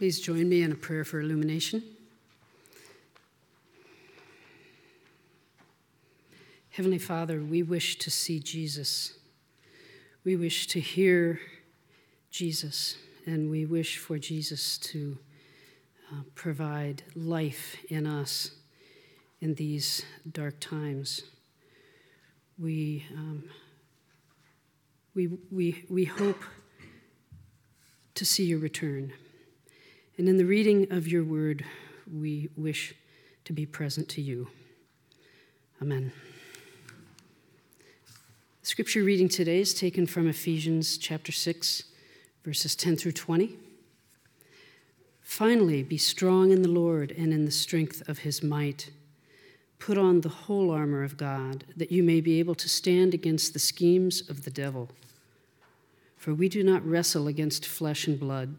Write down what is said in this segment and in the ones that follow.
Please join me in a prayer for illumination. Heavenly Father, we wish to see Jesus. We wish to hear Jesus, and we wish for Jesus to uh, provide life in us in these dark times. We, um, we, we, we hope to see your return. And in the reading of your word, we wish to be present to you. Amen. The scripture reading today is taken from Ephesians chapter 6, verses 10 through 20. Finally, be strong in the Lord and in the strength of his might. Put on the whole armor of God, that you may be able to stand against the schemes of the devil. For we do not wrestle against flesh and blood,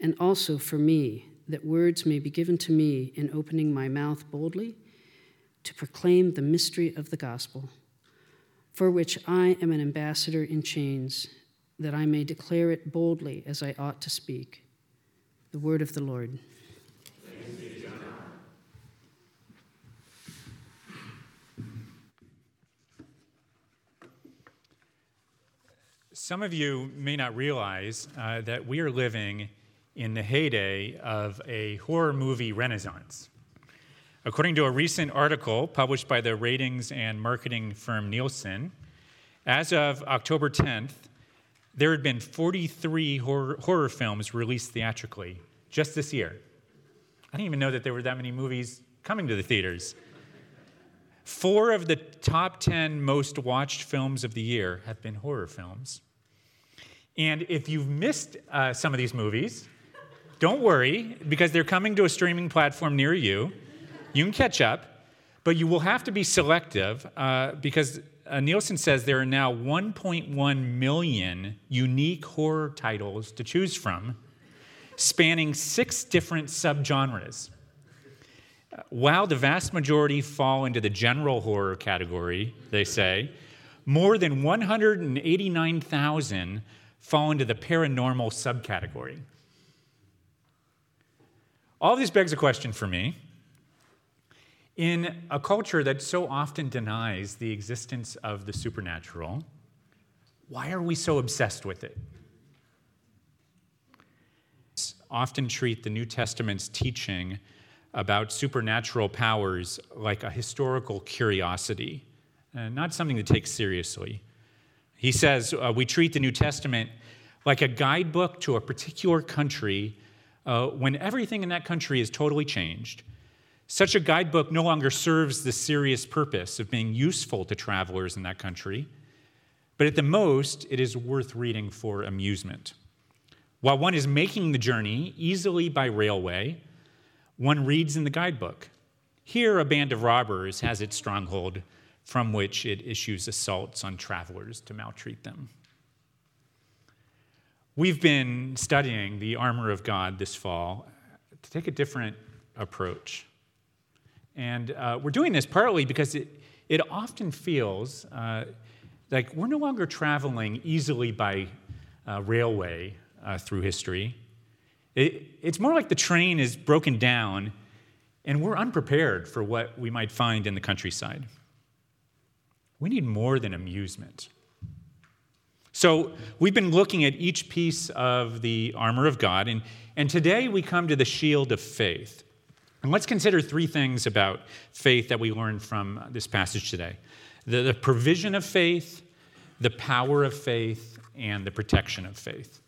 and also for me, that words may be given to me in opening my mouth boldly to proclaim the mystery of the gospel, for which I am an ambassador in chains, that I may declare it boldly as I ought to speak. The word of the Lord. Some of you may not realize uh, that we are living in the heyday of a horror movie renaissance. According to a recent article published by the ratings and marketing firm Nielsen, as of October 10th, there had been 43 horror, horror films released theatrically just this year. I didn't even know that there were that many movies coming to the theaters. Four of the top 10 most watched films of the year have been horror films. And if you've missed uh, some of these movies, don't worry, because they're coming to a streaming platform near you. You can catch up, but you will have to be selective uh, because uh, Nielsen says there are now 1.1 million unique horror titles to choose from, spanning six different subgenres. Uh, while the vast majority fall into the general horror category, they say, more than 189,000 fall into the paranormal subcategory. All this begs a question for me. In a culture that so often denies the existence of the supernatural, why are we so obsessed with it? Often treat the New Testament's teaching about supernatural powers like a historical curiosity, and not something to take seriously. He says uh, we treat the New Testament like a guidebook to a particular country uh, when everything in that country is totally changed. Such a guidebook no longer serves the serious purpose of being useful to travelers in that country, but at the most, it is worth reading for amusement. While one is making the journey easily by railway, one reads in the guidebook. Here, a band of robbers has its stronghold from which it issues assaults on travelers to maltreat them. We've been studying the armor of God this fall to take a different approach. And uh, we're doing this partly because it, it often feels uh, like we're no longer traveling easily by uh, railway uh, through history. It, it's more like the train is broken down and we're unprepared for what we might find in the countryside. We need more than amusement. So we've been looking at each piece of the armor of God, and, and today we come to the shield of faith. And let's consider three things about faith that we learned from this passage today the, the provision of faith, the power of faith, and the protection of faith.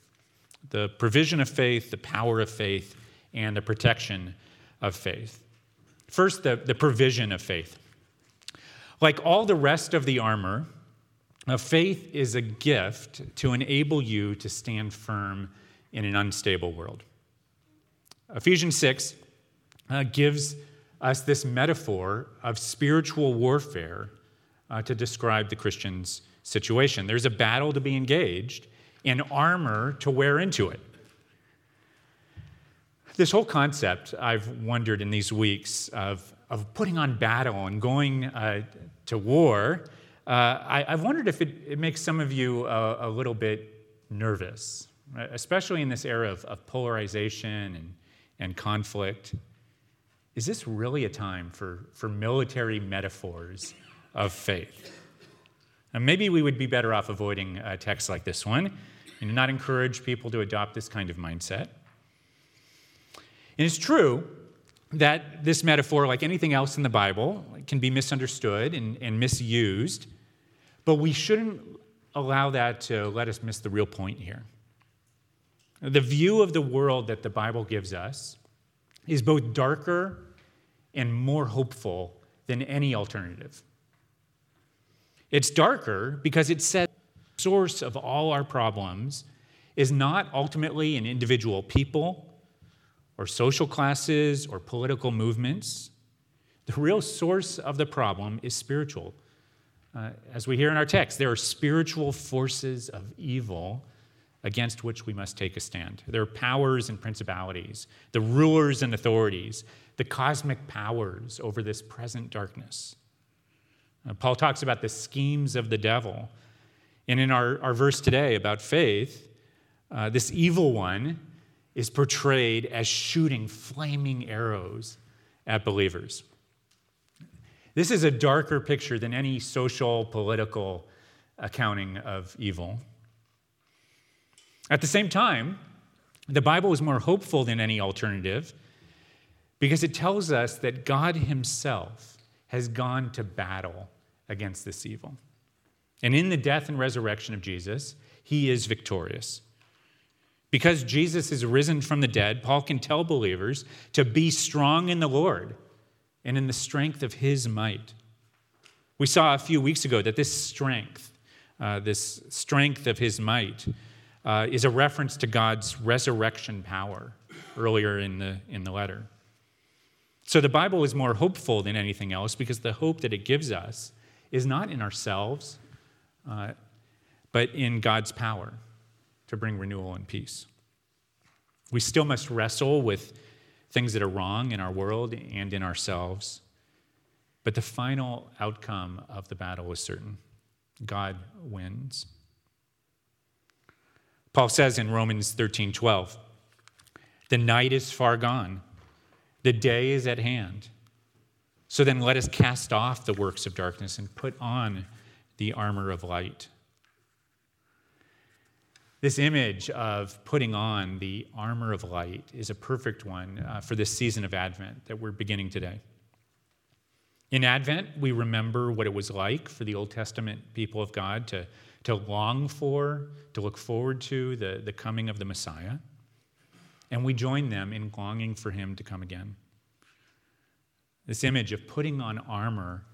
The provision of faith, the power of faith, and the protection of faith. First, the, the provision of faith. Like all the rest of the armor, faith is a gift to enable you to stand firm in an unstable world. Ephesians 6 uh, gives us this metaphor of spiritual warfare uh, to describe the Christian's situation. There's a battle to be engaged and armor to wear into it. This whole concept, I've wondered in these weeks of, of putting on battle and going uh, to war, uh, I, have wondered if it, it, makes some of you a, a little bit nervous, uh, especially in this era of, of polarization and, and conflict. Is this really a time for, for military metaphors of faith? And maybe we would be better off avoiding uh, a text like this one and not encourage people to adopt this kind of mindset. And it's true that this metaphor, like anything else in the Bible, can be misunderstood and, and misused, but we shouldn't allow that to let us miss the real point here. The view of the world that the Bible gives us is both darker and more hopeful than any alternative. It's darker because it says the source of all our problems is not ultimately an individual people or social classes or political movements. The real source of the problem is spiritual. Uh, as we hear in our text, there are spiritual forces of evil against which we must take a stand. There are powers and principalities, the rulers and authorities, the cosmic powers over this present darkness. Uh, Paul talks about the schemes of the devil. And in our, our verse today about faith, uh, this evil one is portrayed as shooting flaming arrows at believers. This is a darker picture than any social, political accounting of evil. At the same time, the Bible is more hopeful than any alternative because it tells us that God Himself has gone to battle against this evil. And in the death and resurrection of Jesus, He is victorious. Because Jesus is risen from the dead, Paul can tell believers to be strong in the Lord and in the strength of his might. We saw a few weeks ago that this strength, uh, this strength of his might, uh, is a reference to God's resurrection power earlier in the, in the letter. So the Bible is more hopeful than anything else because the hope that it gives us is not in ourselves, uh, but in God's power to bring renewal and peace. We still must wrestle with things that are wrong in our world and in ourselves, but the final outcome of the battle is certain God wins. Paul says in Romans 13 12, the night is far gone, the day is at hand. So then let us cast off the works of darkness and put on the armor of light. This image of putting on the armor of light is a perfect one uh, for this season of Advent that we're beginning today. In Advent, we remember what it was like for the Old Testament people of God to, to long for, to look forward to the, the coming of the Messiah. And we join them in longing for him to come again. This image of putting on armor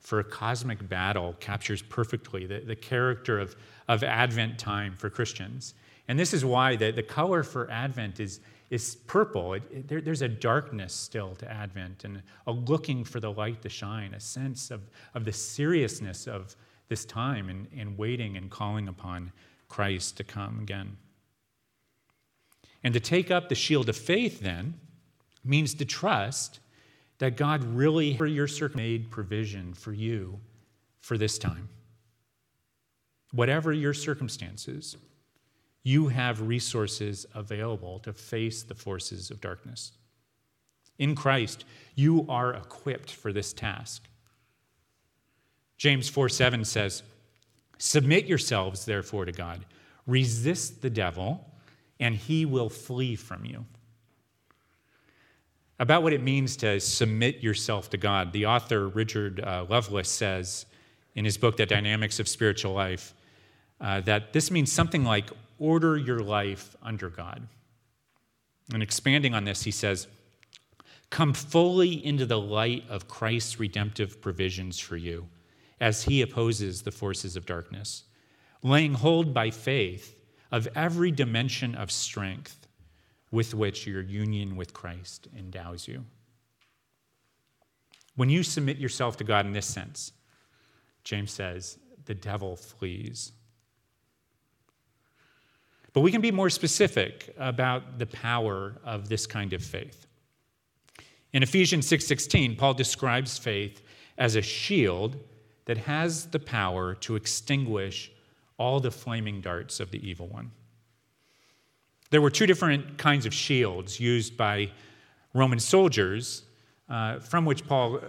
for a cosmic battle captures perfectly the, the character of, of Advent time for Christians. And this is why the, the color for Advent is, is purple. It, it, there, there's a darkness still to Advent and a looking for the light to shine, a sense of, of the seriousness of this time and, and waiting and calling upon Christ to come again. And to take up the shield of faith, then, means to trust that God really, for your made provision for you for this time. Whatever your circumstances, you have resources available to face the forces of darkness. In Christ, you are equipped for this task. James 4 7 says, Submit yourselves, therefore, to God. Resist the devil, and he will flee from you. About what it means to submit yourself to God, the author Richard uh, Lovelace says in his book, The Dynamics of Spiritual Life, uh, that this means something like order your life under God. And expanding on this, he says, Come fully into the light of Christ's redemptive provisions for you as he opposes the forces of darkness, laying hold by faith of every dimension of strength with which your union with Christ endows you. When you submit yourself to God in this sense, James says, the devil flees. But we can be more specific about the power of this kind of faith. In Ephesians 6:16, Paul describes faith as a shield that has the power to extinguish all the flaming darts of the evil one. There were two different kinds of shields used by Roman soldiers, uh, from which Paul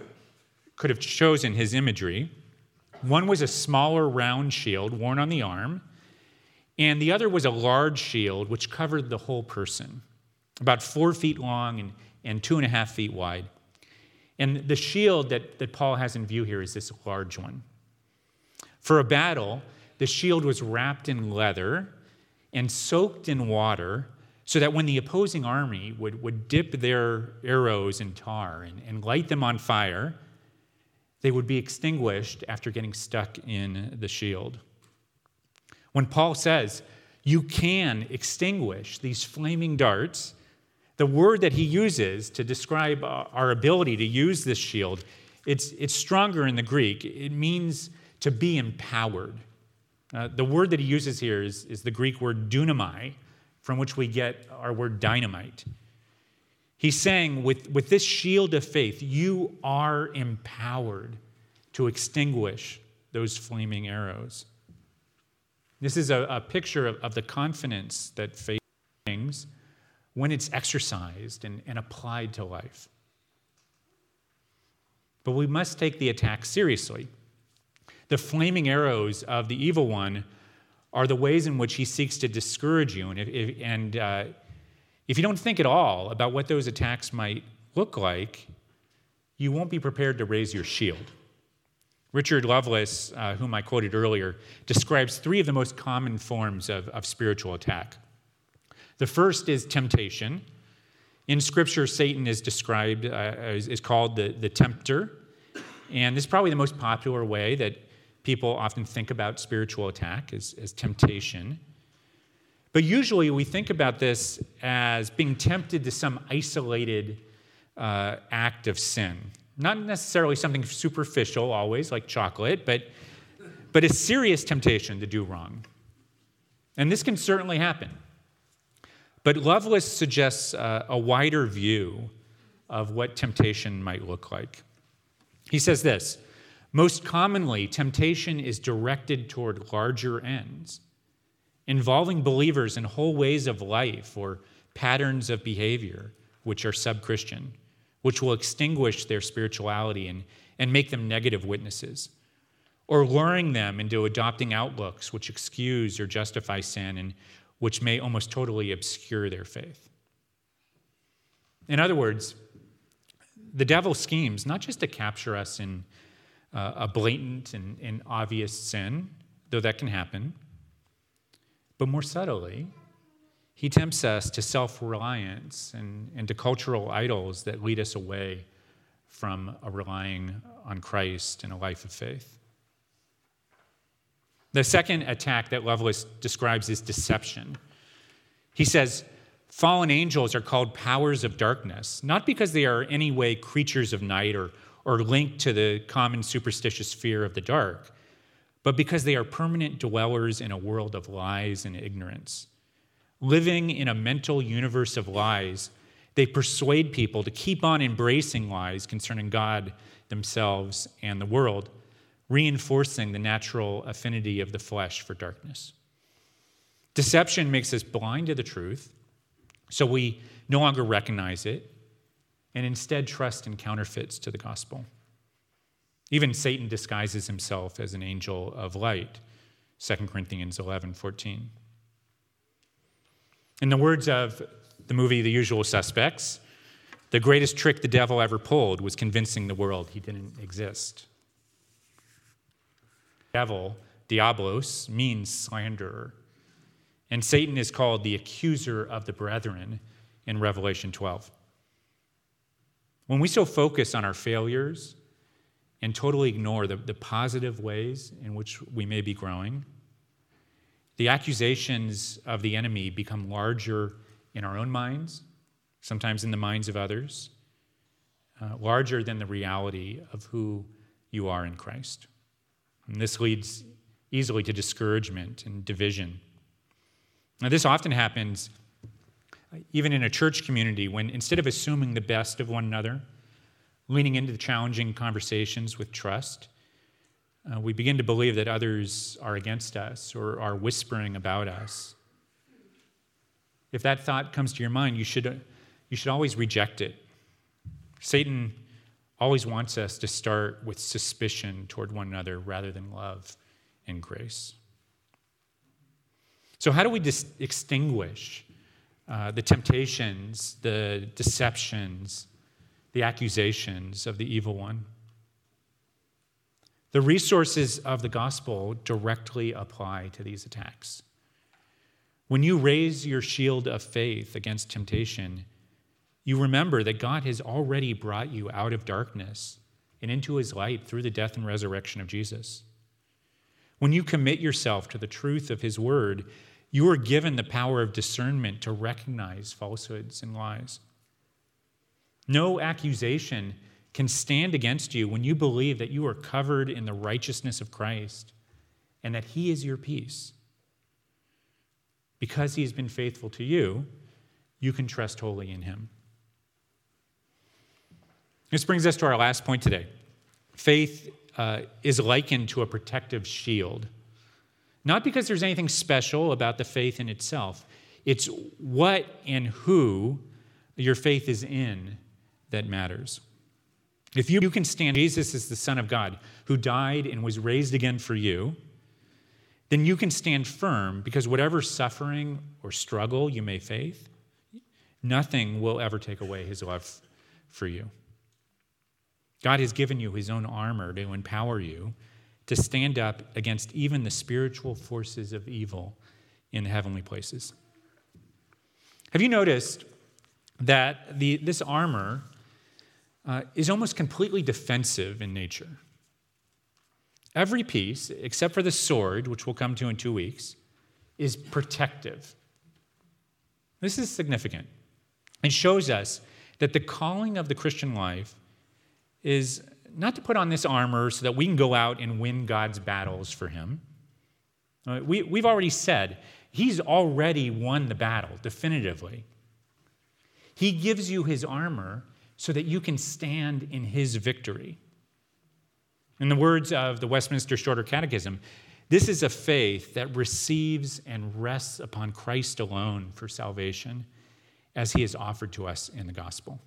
could have chosen his imagery. One was a smaller round shield worn on the arm, and the other was a large shield which covered the whole person, about four feet long and, and two and a half feet wide. And the shield that, that Paul has in view here is this large one. For a battle, the shield was wrapped in leather and soaked in water so that when the opposing army would, would dip their arrows in tar and, and light them on fire, they would be extinguished after getting stuck in the shield. When Paul says, you can extinguish these flaming darts, the word that he uses to describe our ability to use this shield, it's, it's stronger in the Greek. It means to be empowered. Uh, the word that he uses here is, is the Greek word dunamai, from which we get our word dynamite. He's saying, with, with this shield of faith, you are empowered to extinguish those flaming arrows. This is a, a picture of, of the confidence that faith brings when it's exercised and, and applied to life. But we must take the attack seriously. The flaming arrows of the evil one are the ways in which he seeks to discourage you. And, if, if and uh, if you don't think at all about what those attacks might look like, you won't be prepared to raise your shield. Richard Lovelace, uh, whom I quoted earlier, describes three of the most common forms of, of spiritual attack. The first is temptation. In Scripture, Satan is described, uh, is, is called the, the tempter. And this is probably the most popular way that people often think about spiritual attack as, as temptation. But usually we think about this as being tempted to some isolated uh, act of sin. Not necessarily something superficial, always, like chocolate, but, but a serious temptation to do wrong. And this can certainly happen. But Lovelace suggests uh, a wider view of what temptation might look like. He says this most commonly, temptation is directed toward larger ends, involving believers in whole ways of life or patterns of behavior which are sub Christian, which will extinguish their spirituality and, and make them negative witnesses, or luring them into adopting outlooks which excuse or justify sin and which may almost totally obscure their faith. In other words, the devil schemes not just to capture us in uh, a blatant and, and obvious sin, though that can happen, but more subtly, he tempts us to self reliance and, and to cultural idols that lead us away from a relying on Christ and a life of faith. The second attack that Lovelace describes is deception. He says, Fallen angels are called powers of darkness, not because they are any way creatures of night or, or linked to the common superstitious fear of the dark, but because they are permanent dwellers in a world of lies and ignorance. Living in a mental universe of lies, they persuade people to keep on embracing lies concerning God, themselves, and the world reinforcing the natural affinity of the flesh for darkness. Deception makes us blind to the truth, so we no longer recognize it and instead trust in counterfeits to the gospel. Even Satan disguises himself as an angel of light. 2 Corinthians 11 14. In the words of the movie The Usual Suspects, the greatest trick the devil ever pulled was convincing the world he didn't exist. Devil, diablos, means slanderer. And Satan is called the accuser of the brethren in Revelation 12. When we so focus on our failures and totally ignore the, the positive ways in which we may be growing, the accusations of the enemy become larger in our own minds, sometimes in the minds of others, uh, larger than the reality of who you are in Christ. And this leads easily to discouragement and division. Now, this often happens even in a church community when instead of assuming the best of one another, leaning into the challenging conversations with trust, uh, we begin to believe that others are against us or are whispering about us. If that thought comes to your mind, you should, you should always reject it. Satan always wants us to start with suspicion toward one another rather than love and grace. So, how do we dis- extinguish uh, the temptations, the deceptions, the accusations of the evil one? The resources of the gospel directly apply to these attacks. When you raise your shield of faith against temptation, you remember that God has already brought you out of darkness and into his light through the death and resurrection of Jesus. When you commit yourself to the truth of his word, you are given the power of discernment to recognize falsehoods and lies. No accusation can stand against you when you believe that you are covered in the righteousness of Christ and that he is your peace. Because he has been faithful to you, you can trust wholly in him. This brings us to our last point today. Faith uh, is likened to a protective shield. Not because there's anything special about the faith in itself, it's what and who your faith is in that matters. If you can stand, Jesus is the Son of God who died and was raised again for you then you can stand firm because whatever suffering or struggle you may face, nothing will ever take away his love for you. God has given you his own armor to empower you to stand up against even the spiritual forces of evil in heavenly places. Have you noticed that the, this armor uh, is almost completely defensive in nature? Every piece, except for the sword, which we'll come to in two weeks, is protective. This is significant. It shows us that the calling of the Christian life is not to put on this armor so that we can go out and win God's battles for Him. We, we've already said He's already won the battle definitively. He gives you His armor so that you can stand in His victory. In the words of the Westminster Shorter Catechism, this is a faith that receives and rests upon Christ alone for salvation as he is offered to us in the gospel.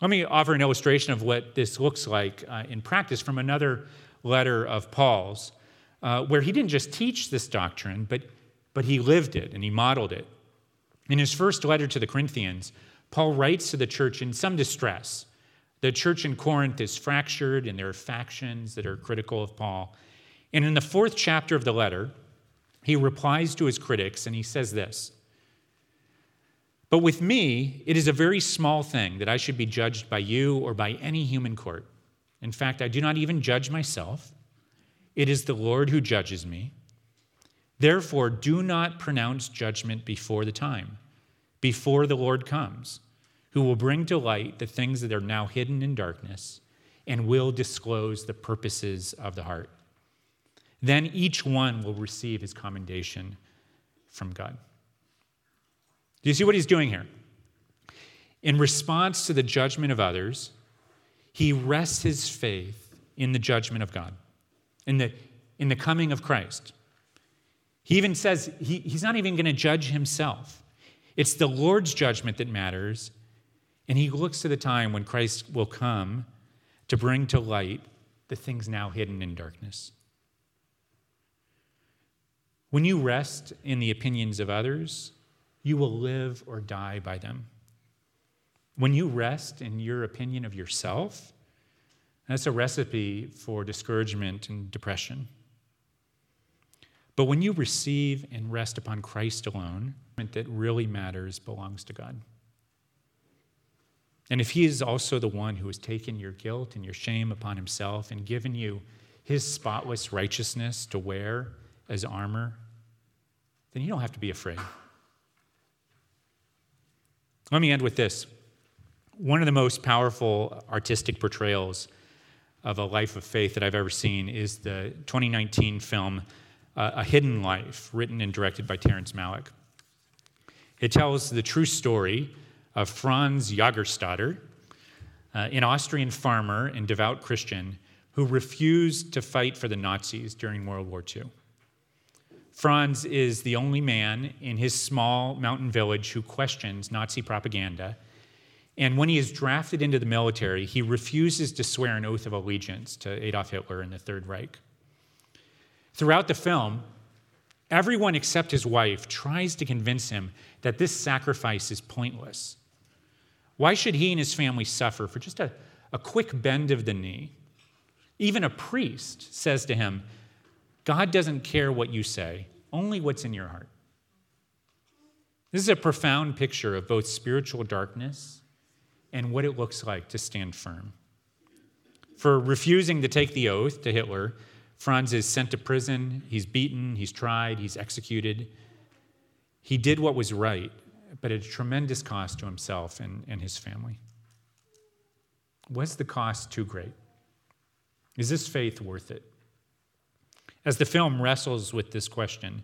Let me offer an illustration of what this looks like uh, in practice from another letter of Paul's, uh, where he didn't just teach this doctrine, but, but he lived it and he modeled it. In his first letter to the Corinthians, Paul writes to the church in some distress the church in Corinth is fractured, and there are factions that are critical of Paul. And in the fourth chapter of the letter, he replies to his critics and he says this But with me, it is a very small thing that I should be judged by you or by any human court. In fact, I do not even judge myself, it is the Lord who judges me. Therefore, do not pronounce judgment before the time, before the Lord comes who will bring to light the things that are now hidden in darkness and will disclose the purposes of the heart. Then each one will receive his commendation from God. Do you see what he's doing here? In response to the judgment of others, he rests his faith in the judgment of God, in the, in the coming of Christ. He even says he, he's not even going to judge himself. It's the Lord's judgment that matters, and he looks to the time when Christ will come to bring to light the things now hidden in darkness. When you rest in the opinions of others, you will live or die by them. When you rest in your opinion of yourself, that's a recipe for discouragement and depression. But when you receive and rest upon Christ alone, that really matters belongs to God. And if He is also the one who has taken your guilt and your shame upon Himself and given you His spotless righteousness to wear as armor, then you don't have to be afraid. Let me end with this. One of the most powerful artistic portrayals of a life of faith that I've ever seen is the 2019 film uh, A Hidden Life, written and directed by Terrence Malick. It tells the true story of Franz Jagerstatter, uh, an Austrian farmer and devout Christian who refused to fight for the Nazis during World War II. Franz is the only man in his small mountain village who questions Nazi propaganda. And when he is drafted into the military, he refuses to swear an oath of allegiance to Adolf Hitler and the Third Reich. Throughout the film, everyone except his wife tries to convince him that this sacrifice is pointless. Why should he and his family suffer for just a, a quick bend of the knee? Even a priest says to him, God doesn't care what you say, only what's in your heart. This is a profound picture of both spiritual darkness and what it looks like to stand firm. For refusing to take the oath to Hitler, Franz is sent to prison, he's beaten, he's tried, he's executed. He did what was right, but at a tremendous cost to himself and, and his family. Was the cost too great? Is this faith worth it? As the film wrestles with this question,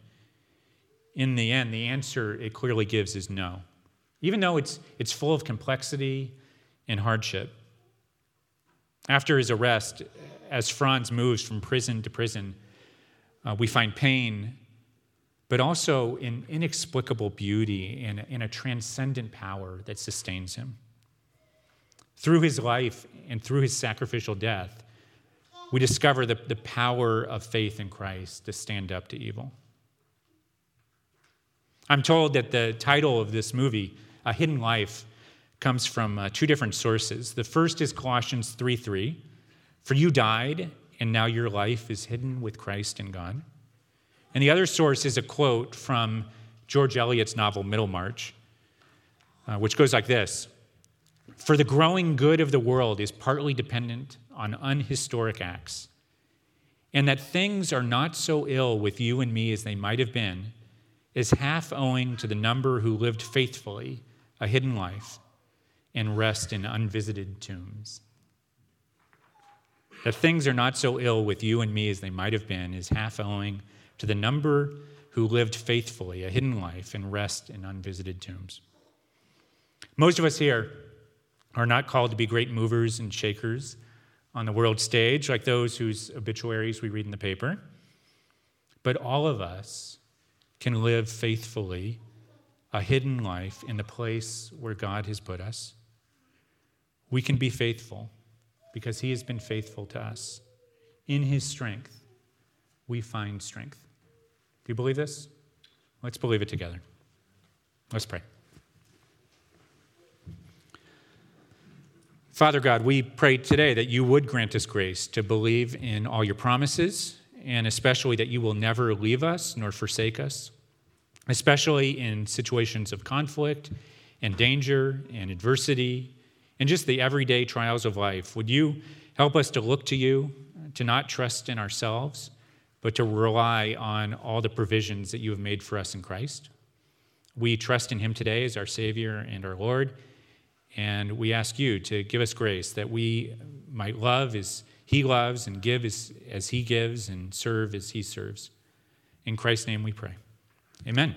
in the end, the answer it clearly gives is no. Even though it's, it's full of complexity and hardship. After his arrest, as Franz moves from prison to prison, uh, we find pain, but also an inexplicable beauty and, and a transcendent power that sustains him. Through his life and through his sacrificial death, we discover the, the power of faith in Christ to stand up to evil. I'm told that the title of this movie, A Hidden Life, comes from uh, two different sources. The first is Colossians 3 3 for you died, and now your life is hidden with Christ in God. And the other source is a quote from George Eliot's novel Middlemarch, uh, which goes like this For the growing good of the world is partly dependent on unhistoric acts, and that things are not so ill with you and me as they might have been is half owing to the number who lived faithfully a hidden life and rest in unvisited tombs. That things are not so ill with you and me as they might have been is half owing to the number who lived faithfully a hidden life and rest in unvisited tombs. Most of us here are not called to be great movers and shakers on the world stage like those whose obituaries we read in the paper, but all of us can live faithfully a hidden life in the place where God has put us. We can be faithful because he has been faithful to us. In his strength, we find strength. Do you believe this? Let's believe it together. Let's pray. Father God, we pray today that you would grant us grace to believe in all your promises, and especially that you will never leave us nor forsake us, especially in situations of conflict and danger and adversity and just the everyday trials of life. Would you help us to look to you, to not trust in ourselves, but to rely on all the provisions that you have made for us in Christ? We trust in him today as our Savior and our Lord, and we ask you to give us grace that we might love as he loves and give as, as he gives and serve as he serves. In Christ's name we pray. Amen.